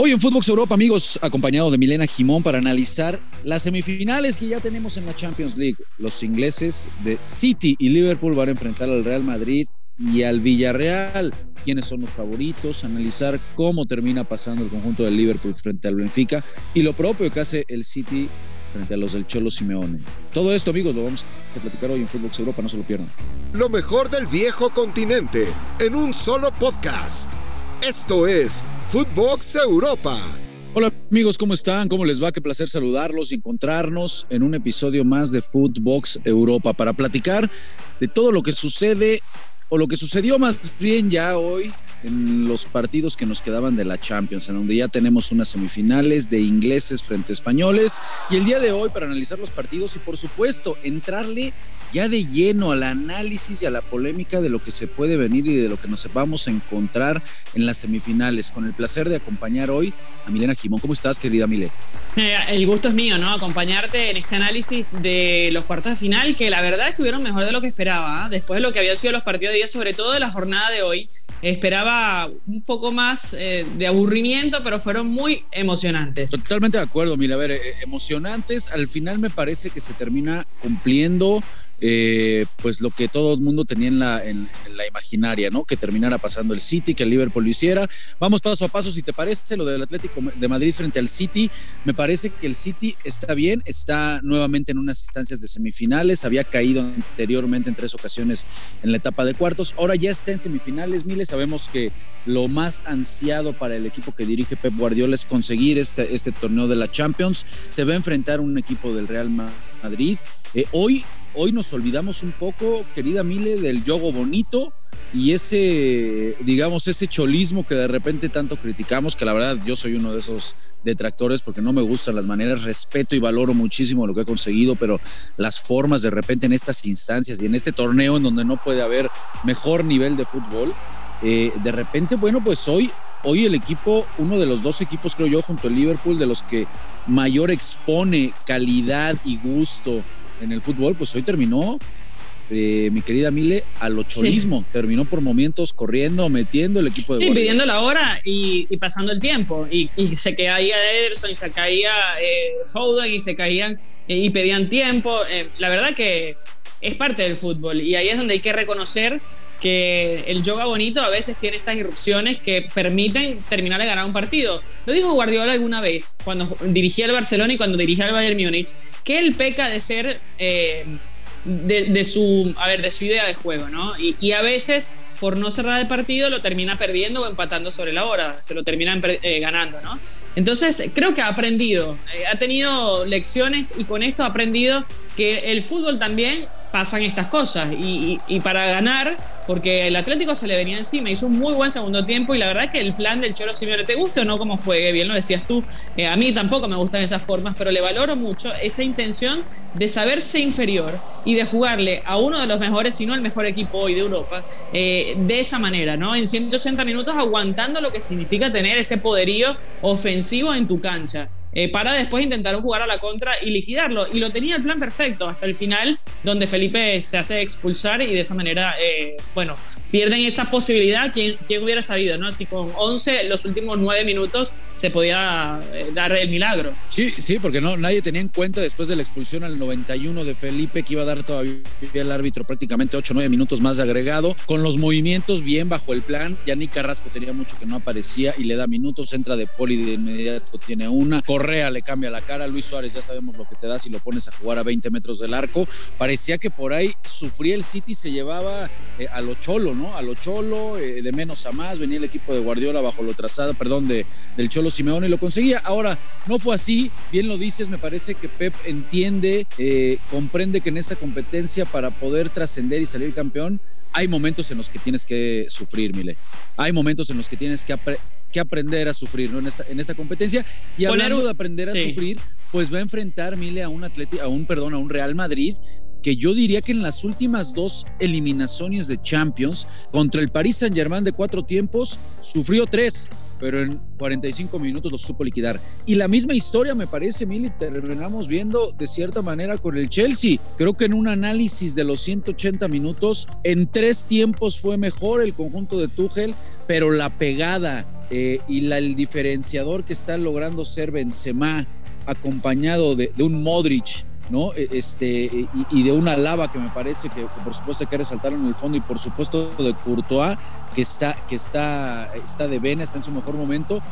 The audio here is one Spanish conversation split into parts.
Hoy en Footbox Europa, amigos, acompañado de Milena Jimón para analizar las semifinales que ya tenemos en la Champions League. Los ingleses de City y Liverpool van a enfrentar al Real Madrid y al Villarreal. ¿Quiénes son los favoritos? Analizar cómo termina pasando el conjunto del Liverpool frente al Benfica y lo propio que hace el City frente a los del Cholo Simeone. Todo esto, amigos, lo vamos a platicar hoy en Footbox Europa, no se lo pierdan. Lo mejor del viejo continente en un solo podcast. Esto es Footbox Europa. Hola amigos, ¿cómo están? ¿Cómo les va? Qué placer saludarlos y encontrarnos en un episodio más de Footbox Europa para platicar de todo lo que sucede o lo que sucedió más bien ya hoy en los partidos que nos quedaban de la Champions, en donde ya tenemos unas semifinales de ingleses frente a españoles y el día de hoy para analizar los partidos y por supuesto entrarle ya de lleno al análisis y a la polémica de lo que se puede venir y de lo que nos vamos a encontrar en las semifinales. Con el placer de acompañar hoy a Milena Jimón. ¿Cómo estás, querida Mile? Eh, el gusto es mío, ¿no? Acompañarte en este análisis de los cuartos de final, que la verdad estuvieron mejor de lo que esperaba. ¿ah? Después de lo que habían sido los partidos de día, sobre todo de la jornada de hoy, esperaba un poco más eh, de aburrimiento, pero fueron muy emocionantes. Totalmente de acuerdo, Mile. A ver, eh, emocionantes. Al final me parece que se termina cumpliendo eh, pues lo que todo el mundo tenía en la, imaginaria, ¿no? Que terminara pasando el City, que el Liverpool lo hiciera. Vamos paso a paso, si te parece, lo del Atlético de Madrid frente al City. Me parece que el City está bien, está nuevamente en unas instancias de semifinales, había caído anteriormente en tres ocasiones en la etapa de cuartos, ahora ya está en semifinales, Miles, sabemos que lo más ansiado para el equipo que dirige Pep Guardiola es conseguir este, este torneo de la Champions, se va a enfrentar un equipo del Real Madrid. Eh, hoy hoy nos olvidamos un poco, querida Mile, del yogo bonito y ese, digamos, ese cholismo que de repente tanto criticamos, que la verdad yo soy uno de esos detractores porque no me gustan las maneras, respeto y valoro muchísimo lo que he conseguido, pero las formas de repente en estas instancias y en este torneo en donde no puede haber mejor nivel de fútbol, eh, de repente, bueno, pues hoy, hoy el equipo, uno de los dos equipos creo yo junto al Liverpool, de los que mayor expone calidad y gusto en el fútbol, pues hoy terminó, eh, mi querida Mile, al ocholismo. Terminó por momentos corriendo, metiendo el equipo de Sí, pidiendo la hora y, pasando el tiempo. Y, se caía Ederson y se caía eh, Foden y se caían eh, y pedían tiempo. Eh, la verdad que es parte del fútbol y ahí es donde hay que reconocer que el yoga bonito a veces tiene estas irrupciones que permiten terminar de ganar un partido. Lo dijo Guardiola alguna vez, cuando dirigía al Barcelona y cuando dirigía al Bayern Múnich, que él peca de ser, eh, de, su, a ver, de su idea de juego, ¿no? Y, a veces, por no cerrar el partido, lo termina perdiendo o empatando sobre la hora, se lo termina eh, ganando, ¿no? Entonces, creo que ha aprendido, eh, ha tenido lecciones y con esto ha aprendido que el fútbol también pasan estas cosas. Y, para ganar, porque el Atlético se le venía encima, hizo un muy buen segundo tiempo y la verdad que el plan del Cholo Simeone, ¿te guste o no como juegue? Bien lo decías tú, eh, a mí tampoco me gustan esas formas, pero le valoro mucho esa intención de saberse inferior y de jugarle a uno de los mejores, si no el mejor equipo hoy de Europa, eh, de esa manera, ¿no? En 180 minutos aguantando lo que significa tener ese poderío ofensivo en tu cancha. Eh, para después intentar jugar a la contra y liquidarlo. Y lo tenía el plan perfecto hasta el final, donde Felipe se hace expulsar y de esa manera, eh, bueno, pierden esa posibilidad. ¿Quién, ¿Quién, hubiera sabido, no? Si con 11 los últimos 9 minutos se podía eh, dar el milagro. Sí, sí, porque no, nadie tenía en cuenta después de la expulsión al 91 de Felipe que iba a dar todavía el árbitro prácticamente 8 o 9 minutos más agregado. Con los movimientos bien bajo el plan, Yannick Carrasco tenía mucho que no aparecía y le da minutos, entra de poli de inmediato, tiene una. Corre le cambia la cara. Luis Suárez, ya sabemos lo que te da si lo pones a jugar a 20 metros del arco. Parecía que por ahí sufría el City, se llevaba eh, a lo cholo, ¿no? A lo cholo, eh, de menos a más. Venía el equipo de Guardiola bajo lo trazado, perdón, de, del Cholo Simeone y lo conseguía. Ahora, no fue así. Bien lo dices, me parece que Pep entiende, eh, comprende que en esta competencia para poder trascender y salir campeón, hay momentos en los que tienes que sufrir, Mile. Hay momentos en los que tienes que que aprender a sufrir ¿no? en, esta, en esta competencia. Y hablando de aprender a sufrir, pues va a enfrentar Mile a un atleti, a un perdón, a un Real Madrid que yo diría que en las últimas dos eliminaciones de Champions contra el Paris Saint Germain de cuatro tiempos sufrió tres, pero en 45 minutos lo supo liquidar. Y la misma historia me parece, Mili, terminamos viendo de cierta manera con el Chelsea. Creo que en un análisis de los 180 minutos, en tres tiempos fue mejor el conjunto de Tuchel, pero la pegada eh, y el diferenciador que está logrando ser Benzema acompañado de, un Modric ¿no? E, este, y, de una lava que me parece que, por supuesto hay que resaltar en el fondo y por supuesto de Courtois que está, que está, está de vena, está en su mejor momento,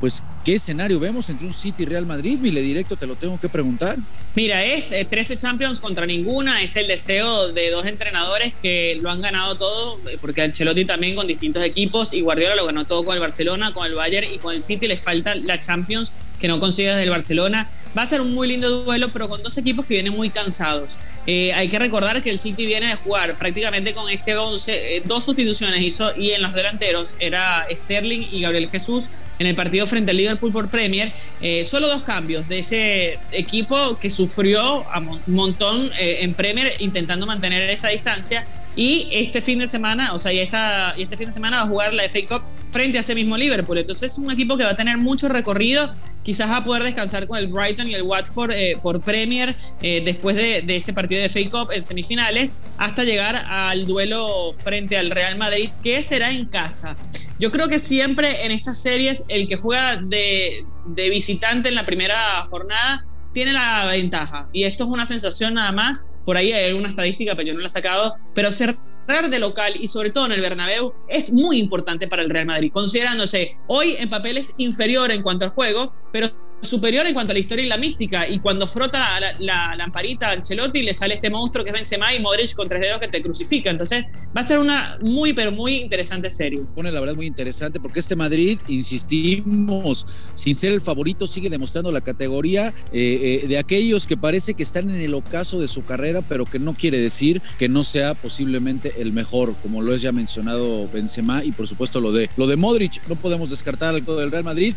pues ¿qué escenario vemos entre un City y Real Madrid? Mile directo, te lo tengo que preguntar. Mira, es 13 eh, Champions contra ninguna, es el deseo de dos entrenadores que lo han ganado todo, eh, porque Ancelotti también con distintos equipos y Guardiola lo ganó todo con el Barcelona, con el Bayern y con el City le falta la Champions que no consigue del Barcelona. Va a ser un muy lindo duelo, pero con dos equipos que vienen muy cansados. Eh, hay que recordar que el City viene de jugar prácticamente con este 11, dos sustituciones hizo y en los delanteros era Sterling y Gabriel Jesús en el partido frente al Liverpool por Premier. Eh, solo dos cambios de ese equipo que sufrió un montón eh, en Premier intentando mantener esa distancia. Y este fin de semana, o sea, y, esta, y este fin de semana va a jugar la FA Cup frente a ese mismo Liverpool. Entonces es un equipo que va a tener mucho recorrido, quizás va a poder descansar con el Brighton y el Watford eh, por Premier después de, de, ese partido de FA Cup en semifinales, hasta llegar al duelo frente al Real Madrid, que será en casa. Yo creo que siempre en estas series el que juega de, visitante en la primera jornada tiene la ventaja. Y esto es una sensación nada más. Por ahí hay alguna estadística, pero yo no la he sacado. Pero cerrar de local y sobre todo en el Bernabéu es muy importante para el Real Madrid, considerándose hoy en papel es inferior en cuanto al juego, pero superior en cuanto a la historia y la mística. Y cuando frota la, lamparita a Ancelotti, le sale este monstruo que es Benzema y Modric con tres dedos que te crucifica. Entonces, va a ser una muy, pero muy interesante serie. Pone la verdad muy interesante porque este Madrid, insistimos, sin ser el favorito, sigue demostrando la categoría eh, eh, de aquellos que parece que están en el ocaso de su carrera, pero que no quiere decir que no sea posiblemente el mejor, como lo es ya mencionado Benzema y por supuesto lo de, lo de Modric. No podemos descartar algo del Real Madrid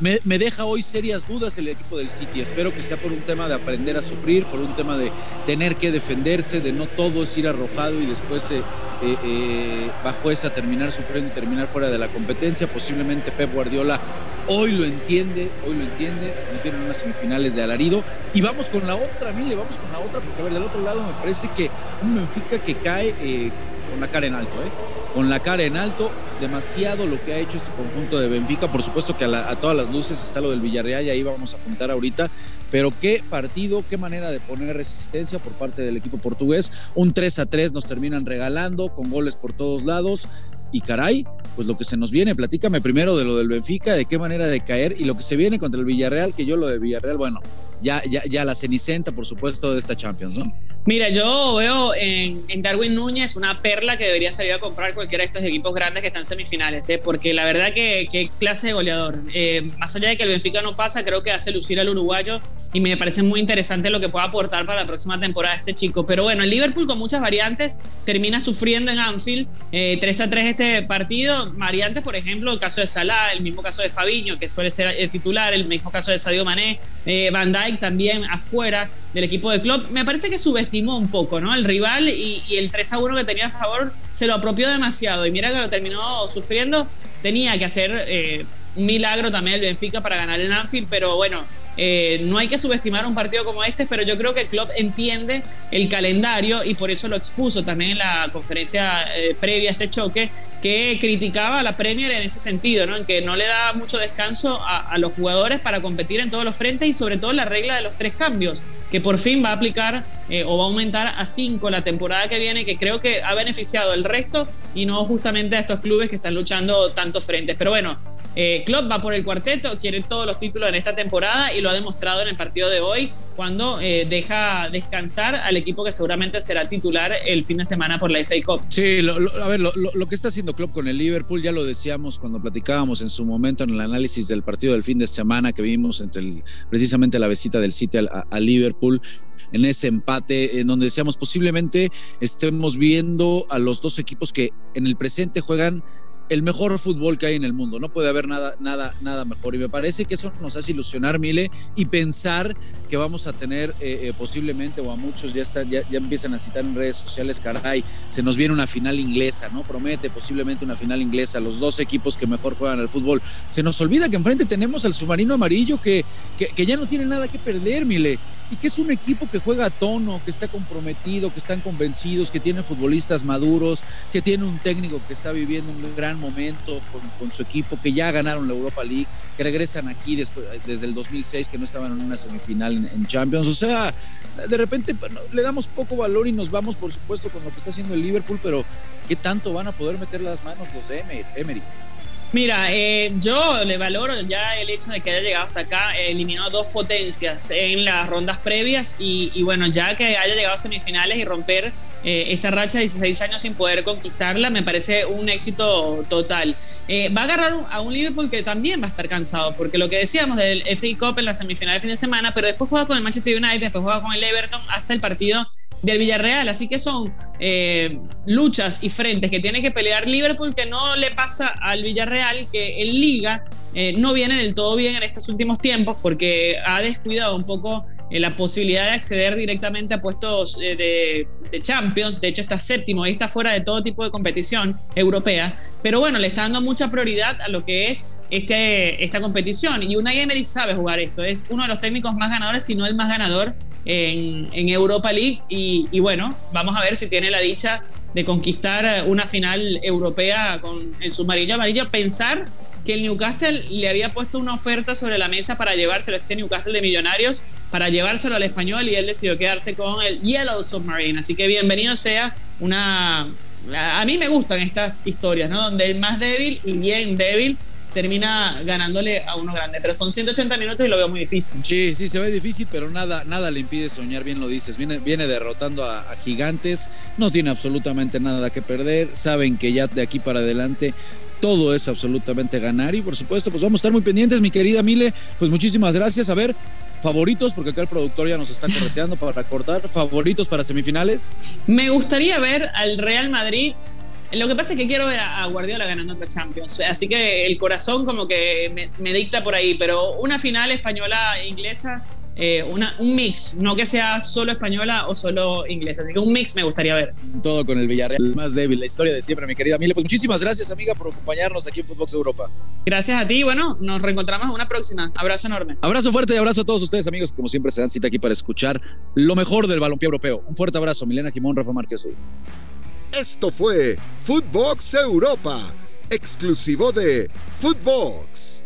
me, deja hoy serias dudas el equipo del City. Espero que sea por un tema de aprender a sufrir, por un tema de tener que defenderse, de no todo es ir arrojado y después eh, eh, eh, bajo esa terminar sufriendo y terminar fuera de la competencia. Posiblemente Pep Guardiola hoy lo entiende, hoy lo entiende. Se nos vienen unas semifinales de alarido. Y vamos con la otra, mire, vamos con la otra, porque a ver, del otro lado me parece que un Benfica que cae con la cara en alto, ¿eh? Con la cara en alto, demasiado lo que ha hecho este conjunto de Benfica. Por supuesto que a, todas las luces está lo del Villarreal y ahí vamos a apuntar ahorita. Pero qué partido, qué manera de poner resistencia por parte del equipo portugués. Un 3 a 3 nos terminan regalando con goles por todos lados. Y caray, pues lo que se nos viene, platícame primero de lo del Benfica, de qué manera de caer y lo que se viene contra el Villarreal, que yo lo de Villarreal, bueno, ya, ya, ya la cenicenta, por supuesto, de esta Champions, ¿no? Mira, yo veo en, Darwin Núñez una perla que debería salir a comprar cualquiera de estos equipos grandes que están en semifinales, ¿eh? porque la verdad que, qué clase de goleador. Eh, más allá de que el Benfica no pasa, creo que hace lucir al uruguayo y me parece muy interesante lo que pueda aportar para la próxima temporada este chico. Pero bueno, el Liverpool con muchas variantes termina sufriendo en Anfield. 3 eh, a 3 este partido. Variantes, por ejemplo, el caso de Salah, el mismo caso de Fabiño, que suele ser el titular, el mismo caso de Sadio Mané, Van Dijk también afuera del equipo de Klopp. Me parece que un poco, ¿no? El rival y, el 3 a 1 que tenía a favor se lo apropió demasiado y mira que lo terminó sufriendo. Tenía que hacer eh, un milagro también el Benfica para ganar en Anfield, pero bueno, eh, no hay que subestimar un partido como este, pero yo creo que club entiende el calendario y por eso lo expuso también en la conferencia eh, previa a este choque, que criticaba a la Premier en ese sentido, ¿no? en que no le da mucho descanso a, los jugadores para competir en todos los frentes y sobre todo la regla de los tres cambios, que por fin va a aplicar eh, o va a aumentar a cinco la temporada que viene, que creo que ha beneficiado el resto y no justamente a estos clubes que están luchando tantos frentes. Pero bueno, eh, Klopp va por el cuarteto, quiere todos los títulos en esta temporada y lo ha demostrado en el partido de hoy cuando eh, deja descansar al equipo que seguramente será titular el fin de semana por la FA Cup. Sí, a ver, lo, que está haciendo Klopp con el Liverpool, ya lo decíamos cuando platicábamos en su momento en el análisis del partido del fin de semana que vimos entre precisamente la visita del City a Liverpool en ese empate, en donde decíamos posiblemente estemos viendo a los dos equipos que en el presente juegan el mejor fútbol que hay en el mundo. No puede haber nada, nada, nada mejor. Y me parece que eso nos hace ilusionar, Mile, y pensar que vamos a tener eh, eh, posiblemente, o a muchos ya, están, ya, ya, empiezan a citar en redes sociales, caray, se nos viene una final inglesa, ¿no? Promete posiblemente una final inglesa, los dos equipos que mejor juegan al fútbol. Se nos olvida que enfrente tenemos al submarino amarillo que, que, ya no tiene nada que perder, Mile, y que es un equipo que juega a tono, que está comprometido, que están convencidos, que tiene futbolistas maduros, que tiene un técnico que está viviendo un gran momento con, su equipo, que ya ganaron la Europa League, que regresan aquí después, desde el 2006, que no estaban en una semifinal en, Champions. O sea, de repente le damos poco valor y nos vamos, por supuesto, con lo que está haciendo el Liverpool, pero ¿qué tanto van a poder meter las manos los Emery? Mira, eh, yo le valoro ya el hecho de que haya llegado hasta acá, eliminó dos potencias en las rondas previas y, bueno, ya que haya llegado a semifinales y romper eh, esa racha de 16 años sin poder conquistarla, me parece un éxito total. Eh, va a agarrar a un Liverpool que también va a estar cansado, porque lo que decíamos del FA Cup en la semifinal de fin de semana, pero después juega con el Manchester United, después juega con el Everton hasta el partido del Villarreal. Así que son eh, luchas y frentes que tiene que pelear Liverpool que no le pasa al Villarreal, que en liga no viene del todo bien en estos últimos tiempos porque ha descuidado un poco eh, la posibilidad de acceder directamente a puestos de, Champions. De hecho, está séptimo y está fuera de todo tipo de competición europea. Pero bueno, le está dando mucha prioridad a lo que es este, esta competición. Y Unai Emery sabe jugar esto. Es uno de los técnicos más ganadores, si no el más ganador en, Europa League. Y, bueno, vamos a ver si tiene la dicha de conquistar una final europea con el submarino amarillo. Pensar que el Newcastle le había puesto una oferta sobre la mesa para llevárselo a este Newcastle de Millonarios, para llevárselo al español y él decidió quedarse con el Yellow Submarine. Así que bienvenido sea una... A mí me gustan estas historias, ¿no? Donde el más débil y bien débil termina ganándole a uno grande. Pero son 180 minutos y lo veo muy difícil. Sí, sí, se ve difícil, pero nada, nada le impide soñar, bien lo dices. Viene derrotando a, gigantes, no tiene absolutamente nada que perder. Saben que ya de aquí para adelante todo es absolutamente ganar. Y por supuesto pues vamos a estar muy pendientes mi querida Mile. Pues muchísimas gracias. A ver favoritos porque acá el productor ya nos está correteando para recordar favoritos para semifinales. Me gustaría ver al Real Madrid. Lo que pasa es que quiero ver a Guardiola ganando otra Champions, así que el corazón como que me, dicta por ahí, pero una final española e inglesa, eh, una, un mix, no que sea solo española o solo inglesa, así que un mix me gustaría ver. Todo con el Villarreal más débil, la historia de siempre, mi querida Mile. Pues muchísimas gracias, amiga, por acompañarnos aquí en Footbox Europa. Gracias a ti, bueno, nos reencontramos en una próxima. Abrazo enorme. Abrazo fuerte y abrazo a todos ustedes, amigos, como siempre se dan cita aquí para escuchar lo mejor del balompié europeo. Un fuerte abrazo, Milena Jimón, Rafa Márquez. Esto fue Footbox Europa, exclusivo de Footbox.